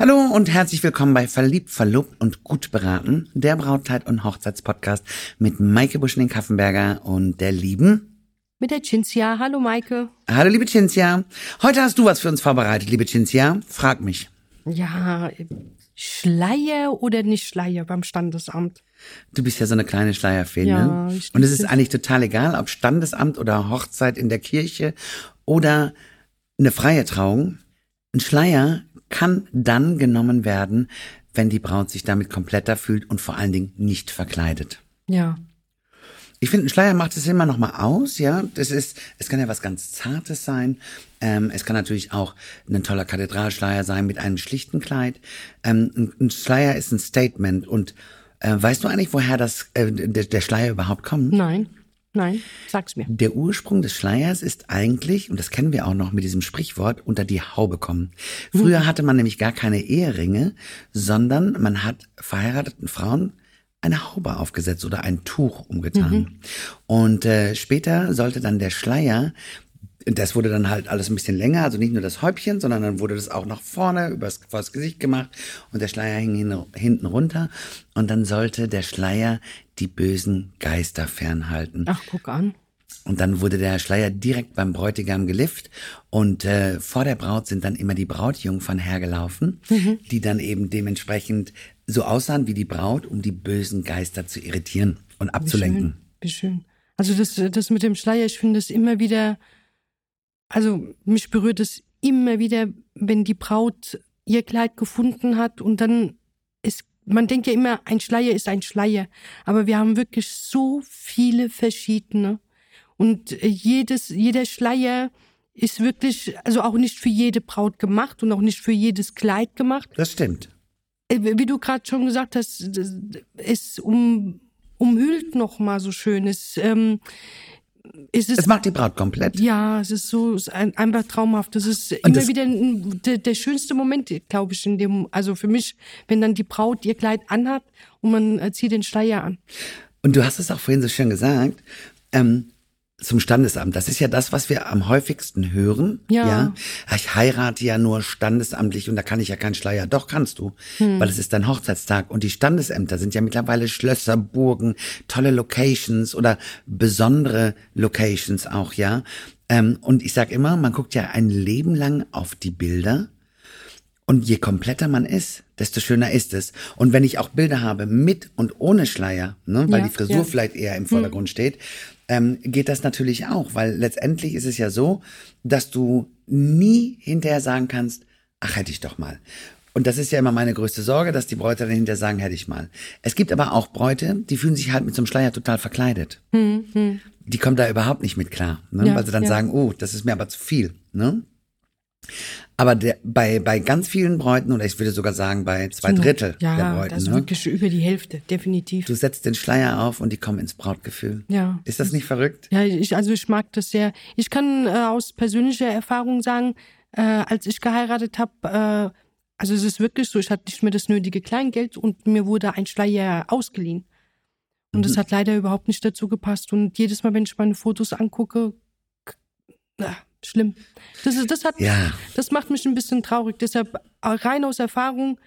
Hallo und herzlich willkommen bei Verliebt, Verlobt und Gut beraten, der Brautkleid- und Hochzeitspodcast mit Maike Buschning-Kaffenberger und der lieben mit der Cinzia. Hallo Maike. Hallo liebe Cinzia. Heute hast du was für uns vorbereitet, liebe Cinzia. Frag mich. Ja, Schleier oder nicht Schleier beim Standesamt? Du bist ja so eine kleine Schleierfee, ja, ne? Und es ist eigentlich total egal, ob Standesamt oder Hochzeit in der Kirche oder eine freie Trauung. Ein Schleier kann dann genommen werden, wenn die Braut sich damit kompletter fühlt und vor allen Dingen nicht verkleidet. Ja. Ich finde, ein Schleier macht es immer noch mal aus, ja. Das ist, es kann ja was ganz Zartes sein. Ähm, es kann natürlich auch ein toller Kathedralschleier sein mit einem schlichten Kleid. Ähm, ein, ein, Schleier ist ein Statement. Und äh, weißt du eigentlich, woher das äh, der, der Schleier überhaupt kommt? Nein. Nein, sag's mir. Der Ursprung des Schleiers ist eigentlich, und das kennen wir auch noch mit diesem Sprichwort, unter die Haube kommen. Früher hatte man nämlich gar keine Eheringe, sondern man hat verheirateten Frauen eine Haube aufgesetzt oder ein Tuch umgetan. Mhm. Und äh, später sollte dann der Schleier das wurde dann halt alles ein bisschen länger, also nicht nur das Häubchen, sondern dann wurde das auch nach vorne übers, vors Gesicht gemacht und der Schleier hing hin, hinten runter und dann sollte der Schleier die bösen Geister fernhalten. Ach, guck an. Und dann wurde der Schleier direkt beim Bräutigam gelifft und äh, vor der Braut sind dann immer die Brautjungfern hergelaufen, mhm. die dann eben dementsprechend so aussahen wie die Braut, um die bösen Geister zu irritieren und abzulenken. Wie schön. Wie schön. Also das, das mit dem Schleier, ich finde es immer wieder also mich berührt es immer wieder, wenn die Braut ihr Kleid gefunden hat und dann ist, man denkt ja immer, ein Schleier ist ein Schleier, aber wir haben wirklich so viele verschiedene und jedes, jeder Schleier ist wirklich, also auch nicht für jede Braut gemacht und auch nicht für jedes Kleid gemacht. Das stimmt. Äh, wie du gerade schon gesagt hast, es um, umhüllt noch mal so schön. Es, ähm, es, ist, es macht die Braut komplett. Ja, es ist so es ist ein, einfach traumhaft. Das ist Und immer das, wieder ein, der, der, schönste Moment, glaube ich, in dem, also für mich, wenn dann die Braut ihr Kleid anhat und man äh, zieht den Schleier an. Und du hast es auch vorhin so schön gesagt. Ähm, zum Standesamt. Das ist ja das, was wir am häufigsten hören. Ja. ja. Ich heirate ja nur standesamtlich und da kann ich ja keinen Schleier. Doch kannst du, hm. weil es ist dein Hochzeitstag. Und die Standesämter sind ja mittlerweile Schlösser, Burgen, tolle Locations oder besondere Locations auch, ja. Ähm, und ich sag immer, man guckt ja ein Leben lang auf die Bilder. Und je kompletter man ist, desto schöner ist es. Und wenn ich auch Bilder habe mit und ohne Schleier, ne, weil ja, die Frisur ja. vielleicht eher im Vordergrund hm. steht, ähm, geht das natürlich auch, weil letztendlich ist es ja so, dass du nie hinterher sagen kannst, ach hätte ich doch mal. Und das ist ja immer meine größte Sorge, dass die Bräute dann hinterher sagen, hätte ich mal. Es gibt aber auch Bräute, die fühlen sich halt mit so einem Schleier total verkleidet. Hm, hm. Die kommen da überhaupt nicht mit klar, ne? ja, weil sie dann ja. sagen, oh, das ist mir aber zu viel. Ne? Aber der, bei, bei ganz vielen Bräuten, oder ich würde sogar sagen bei zwei Drittel ja, der Bräuten. das ist ne? wirklich über die Hälfte, definitiv. Du setzt den Schleier auf und die kommen ins Brautgefühl. Ja. Ist das nicht verrückt? Ja, ich, also ich mag das sehr. Ich kann äh, aus persönlicher Erfahrung sagen, äh, als ich geheiratet habe, äh, also es ist wirklich so, ich hatte nicht mehr das nötige Kleingeld und mir wurde ein Schleier ausgeliehen. Und mhm. hat leider überhaupt nicht dazu gepasst. Und jedes Mal, wenn ich meine Fotos angucke, schlimm. Das, ist, das, hat, ja. das macht mich ein bisschen traurig. Deshalb äh, rein aus Erfahrung,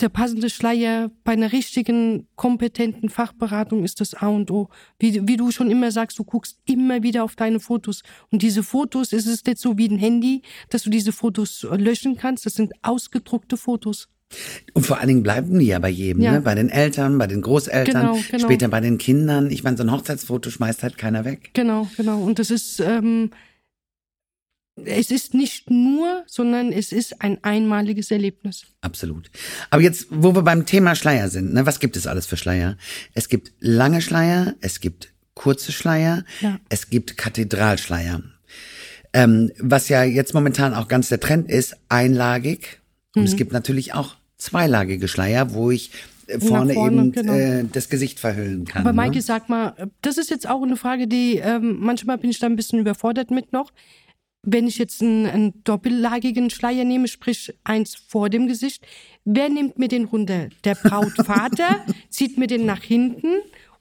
der passende Schleier bei einer richtigen, kompetenten Fachberatung ist das A und O. Wie, wie du schon immer sagst, du guckst immer wieder auf deine Fotos. Und diese Fotos, ist es nicht so wie ein Handy, dass du diese Fotos löschen kannst. Das sind ausgedruckte Fotos. Und vor allen Dingen bleiben die ja bei jedem, ja. ne? bei den Eltern, bei den Großeltern, genau, genau. später bei den Kindern. Ich meine, so ein Hochzeitsfoto schmeißt halt keiner weg. Genau, genau. Und das ist, ähm, es ist nicht nur, sondern es ist ein einmaliges Erlebnis. Absolut. Aber jetzt, wo wir beim Thema Schleier sind, ne, was gibt es alles für Schleier? Es gibt lange Schleier, es gibt kurze Schleier, ja. es gibt Kathedralschleier. Ähm, was ja jetzt momentan auch ganz der Trend ist, einlagig. Und mhm. es gibt natürlich auch zweilagige Schleier, wo ich äh, vorne, vorne, eben genau. äh, das Gesicht verhüllen kann. Aber ne? Maike, sag mal, das ist jetzt auch eine Frage, die ähm, manchmal bin ich da ein bisschen überfordert mit noch wenn ich jetzt einen, einen doppellagigen Schleier nehme, sprich eins vor dem Gesicht, wer nimmt mir den runter? Der Brautvater zieht mir den nach hinten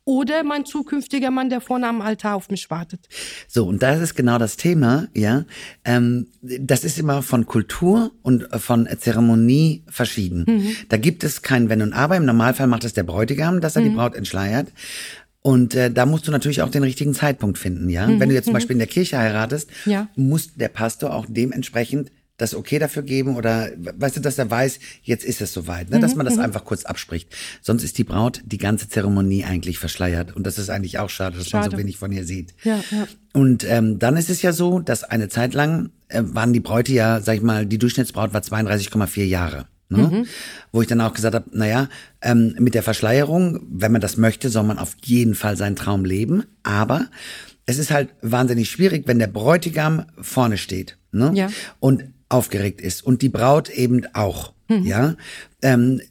oder mein zukünftiger Mann, der vorne am Altar auf mich wartet. So, und das ist genau das Thema, ja. Ähm, das ist immer von Kultur und von Zeremonie verschieden. Mhm. Da gibt es kein Wenn und Aber. Im Normalfall macht es der Bräutigam, dass er mhm. die Braut entschleiert. Und äh, da musst du natürlich auch den richtigen Zeitpunkt finden, ja. Mhm. Wenn du jetzt zum mhm. Beispiel in der Kirche heiratest, ja. muss der Pastor auch dementsprechend das okay dafür geben oder weißt du, dass er weiß, jetzt ist es soweit, ne? dass mhm, man das mhm. einfach kurz abspricht. Sonst ist die Braut die ganze Zeremonie eigentlich verschleiert und das ist eigentlich auch schade, dass schade. man so wenig von ihr sieht. Ja, ja. Und ähm, dann ist es ja so, dass eine Zeit lang äh, waren die Bräute ja, sag ich mal, die Durchschnittsbraut war 32,4 Jahre. Ne? Mhm. Wo ich dann auch gesagt habe, naja, ähm, mit der Verschleierung, wenn man das möchte, soll man auf jeden Fall seinen Traum leben. Aber es ist halt wahnsinnig schwierig, wenn der Bräutigam vorne steht. Ne? Ja. Und aufgeregt ist und die Braut eben auch, mhm. ja, ähm,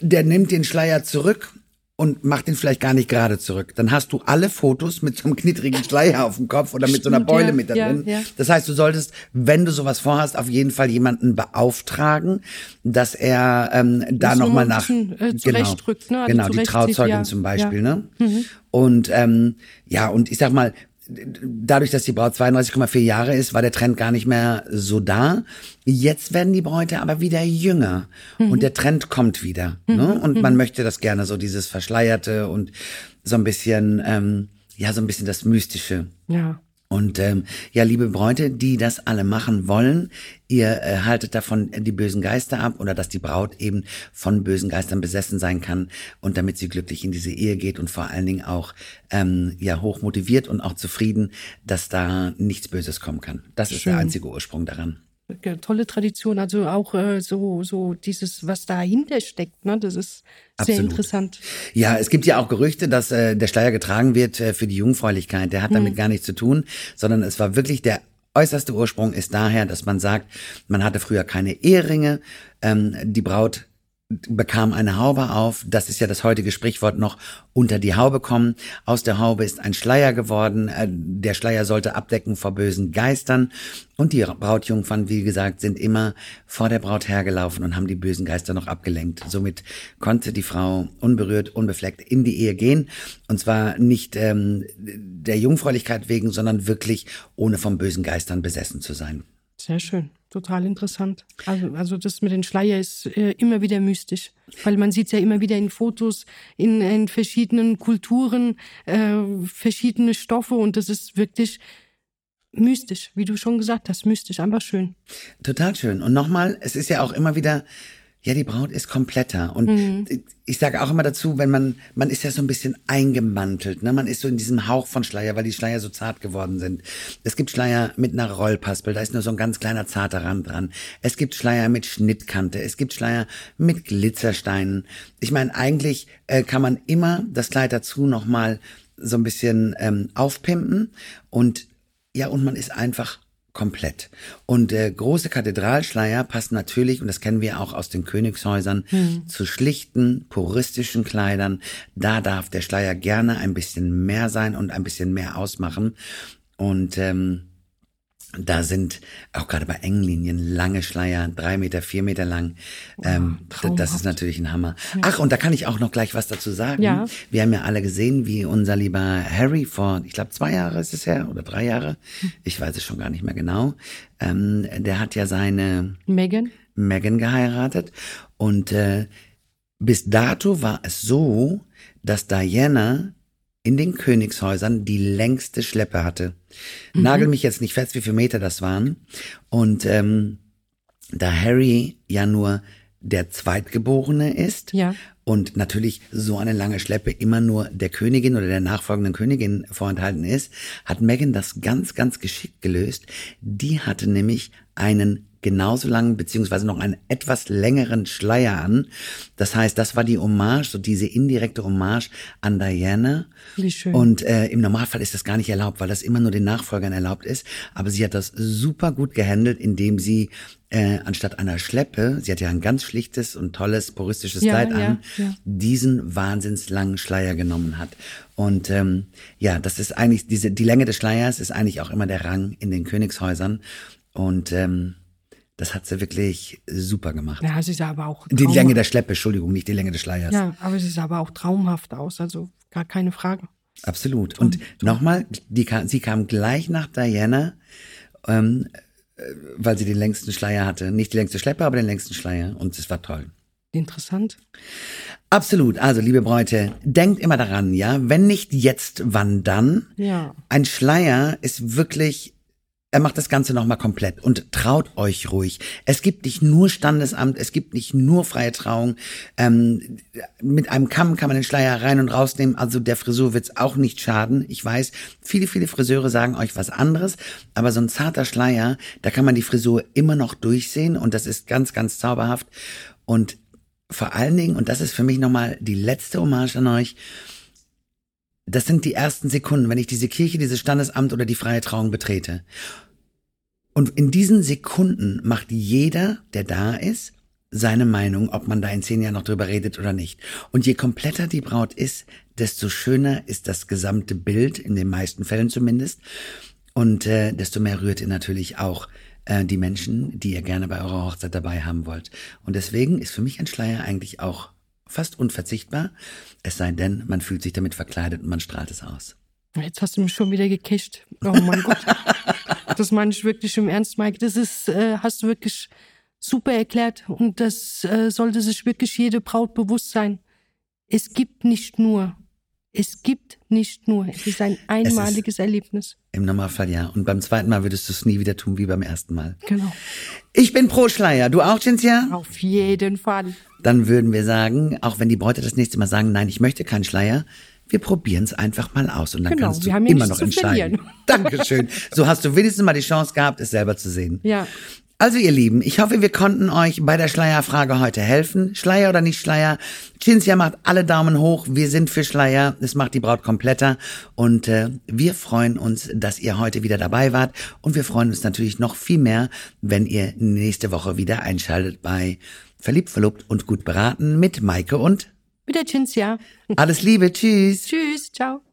der nimmt den Schleier zurück und macht ihn vielleicht gar nicht gerade zurück. Dann hast du alle Fotos mit so einem knittrigen Schleier auf dem Kopf oder mit so einer Beule ja, mit da drin. Ja, ja. Das heißt, du solltest, wenn du sowas vorhast, auf jeden Fall jemanden beauftragen, dass er ähm, da nochmal nach äh, genau, ne? Also genau die Trauzeugin zum Beispiel, ne? Mhm. Und ähm, ja, und ich sag mal, dadurch, dass die Braut 32,4 Jahre ist, war der Trend gar nicht mehr so da. Jetzt werden die Bräute aber wieder jünger mhm. und der Trend kommt wieder. Ne? Mhm. Ne? Und man mhm. möchte das gerne so dieses Verschleierte und so ein bisschen, ähm, ja, so ein bisschen das Mystische. Ja. Und ähm, ja, liebe Bräute, die das alle machen wollen, ihr äh, haltet davon die bösen Geister ab oder dass die Braut eben von bösen Geistern besessen sein kann und damit sie glücklich in diese Ehe geht und vor allen Dingen auch ähm, ja hoch motiviert und auch zufrieden, dass da nichts Böses kommen kann. Das Schön. ist der einzige Ursprung daran tolle Tradition, also auch äh, so so dieses, was dahinter steckt, ne? Das ist sehr Absolut. interessant. Ja, es gibt ja auch Gerüchte, dass äh, der Schleier getragen wird äh, für die Jungfräulichkeit. Der hat damit hm. gar nichts zu tun, sondern es war wirklich der äußerste Ursprung ist daher, dass man sagt, man hatte früher keine Eheringe, ähm, die Braut bekam eine Haube auf. Das ist ja das heutige Sprichwort noch unter die Haube kommen. Aus der Haube ist ein Schleier geworden. Äh, der Schleier sollte abdecken vor bösen Geistern. Und die Brautjungfern, wie gesagt, sind immer vor der Braut hergelaufen und haben die bösen Geister noch abgelenkt. Somit konnte die Frau unberührt, unbefleckt in die Ehe gehen. Und zwar nicht ähm, der Jungfräulichkeit wegen, sondern wirklich ohne vom bösen Geistern besessen zu sein. Sehr schön total interessant. Also, also das mit den Schleier ist äh, immer wieder mystisch, weil man sieht ja immer wieder in Fotos in, in verschiedenen Kulturen äh, verschiedene Stoffe und das ist wirklich mystisch, wie du schon gesagt hast, mystisch, einfach schön. Total schön. Und nochmal, es ist ja auch immer wieder ja, die Braut ist kompletter. Und mhm. ich sage auch immer dazu, wenn man, man ist ja so ein bisschen eingemantelt, ne? Man ist so in diesem Hauch von Schleier, weil die Schleier so zart geworden sind. Es gibt Schleier mit einer Rollpaspel, da ist nur so ein ganz kleiner zarter Rand dran. Es gibt Schleier mit Schnittkante, es gibt Schleier mit Glitzersteinen. Ich meine, eigentlich äh, kann man immer das Kleid dazu nochmal so ein bisschen ähm, aufpimpen und ja, und man ist einfach komplett. Und der große Kathedralschleier passt natürlich, und das kennen wir auch aus den Königshäusern, hm. zu schlichten, puristischen Kleidern. Da darf der Schleier gerne ein bisschen mehr sein und ein bisschen mehr ausmachen. Und ähm, da sind auch gerade bei engen Linien lange Schleier, drei Meter, vier Meter lang. Ähm, wow, das ist natürlich ein Hammer. Ach, und da kann ich auch noch gleich was dazu sagen. Ja. Wir haben ja alle gesehen, wie unser lieber Harry vor, ich glaube, zwei Jahre ist es her oder drei Jahre. Ich weiß es schon gar nicht mehr genau. Ähm, der hat ja seine Megan. Megan geheiratet. Und äh, bis dato war es so, dass Diana in den Königshäusern die längste Schleppe hatte. Mhm. Nagel mich jetzt nicht fest, wie viele Meter das waren. Und ähm, da Harry ja nur der Zweitgeborene ist ja. und natürlich so eine lange Schleppe immer nur der Königin oder der nachfolgenden Königin vorenthalten ist, hat Megan das ganz, ganz geschickt gelöst. Die hatte nämlich einen genauso langen beziehungsweise noch einen etwas längeren Schleier an. Das heißt, das war die Hommage, so diese indirekte Hommage an Diana. Wie schön. Und äh, im Normalfall ist das gar nicht erlaubt, weil das immer nur den Nachfolgern erlaubt ist. Aber sie hat das super gut gehandelt, indem sie äh, anstatt einer Schleppe, sie hat ja ein ganz schlichtes und tolles puristisches ja, Kleid an, ja. diesen wahnsinnslangen Schleier genommen hat. Und ähm, ja, das ist eigentlich, diese, die Länge des Schleiers ist eigentlich auch immer der Rang in den Königshäusern. Und ähm, das hat sie wirklich super gemacht. Ja, sie sah aber auch. Die Länge der Schleppe, Entschuldigung, nicht die Länge des Schleiers. Ja, aber sie sah aber auch traumhaft aus. Also gar keine Frage. Absolut. Und, nochmal, sie kam gleich nach Diana, ähm, äh, weil sie den längsten Schleier hatte. Nicht die längste Schleppe, aber den längsten Schleier. Und es war toll. Interessant. Absolut. Also, liebe Bräute, denkt immer daran, ja, wenn nicht jetzt, wann dann? Ja. Ein Schleier ist wirklich er macht das Ganze nochmal komplett und traut euch ruhig. Es gibt nicht nur Standesamt, es gibt nicht nur freie Trauung. Ähm, mit einem Kamm kann man den Schleier rein und rausnehmen, also der Frisur wird's auch nicht schaden. Ich weiß, viele, viele Friseure sagen euch was anderes, aber so ein zarter Schleier, da kann man die Frisur immer noch durchsehen und das ist ganz, ganz zauberhaft. Und vor allen Dingen, und das ist für mich nochmal die letzte Hommage an euch, das sind die ersten Sekunden, wenn ich diese Kirche, dieses Standesamt oder die freie Trauung betrete. Und in diesen Sekunden macht jeder, der da ist, seine Meinung, ob man da in zehn Jahren noch drüber redet oder nicht. Und je kompletter die Braut ist, desto schöner ist das gesamte Bild, in den meisten Fällen zumindest. Und äh, desto mehr rührt ihr natürlich auch äh, die Menschen, die ihr gerne bei eurer Hochzeit dabei haben wollt. Und deswegen ist für mich ein Schleier eigentlich auch fast unverzichtbar, es sei denn, man fühlt sich damit verkleidet und man strahlt es aus. Jetzt hast du mich schon wieder gecasht. Oh mein Gott. Das meine ich wirklich im Ernst, Mike. Das ist, äh, hast du wirklich super erklärt und das äh, sollte sich wirklich jede Braut bewusst sein. Es gibt nicht nur es gibt nicht nur, es ist ein einmaliges ist Erlebnis. Im Normalfall ja. Und beim zweiten Mal würdest du es nie wieder tun wie beim ersten Mal. Genau. Ich bin pro Schleier. Du auch, Cinzia? Auf jeden Fall. Dann würden wir sagen, auch wenn die Bräute das nächste Mal sagen, nein, ich möchte keinen Schleier, wir probieren es einfach mal aus und dann genau, kannst du immer noch entscheiden. Dankeschön. So hast du wenigstens mal die Chance gehabt, es selber zu sehen. Ja. Also ihr Lieben, ich hoffe, wir konnten euch bei der Schleierfrage heute helfen. Schleier oder nicht Schleier? Cinzia macht alle Daumen hoch. Wir sind für Schleier. Es macht die Braut kompletter. Und äh, wir freuen uns, dass ihr heute wieder dabei wart. Und wir freuen uns natürlich noch viel mehr, wenn ihr nächste Woche wieder einschaltet bei Verliebt, Verlobt und Gut beraten mit Maike und mit der Cinzia. Alles Liebe. Tschüss. Tschüss. Ciao.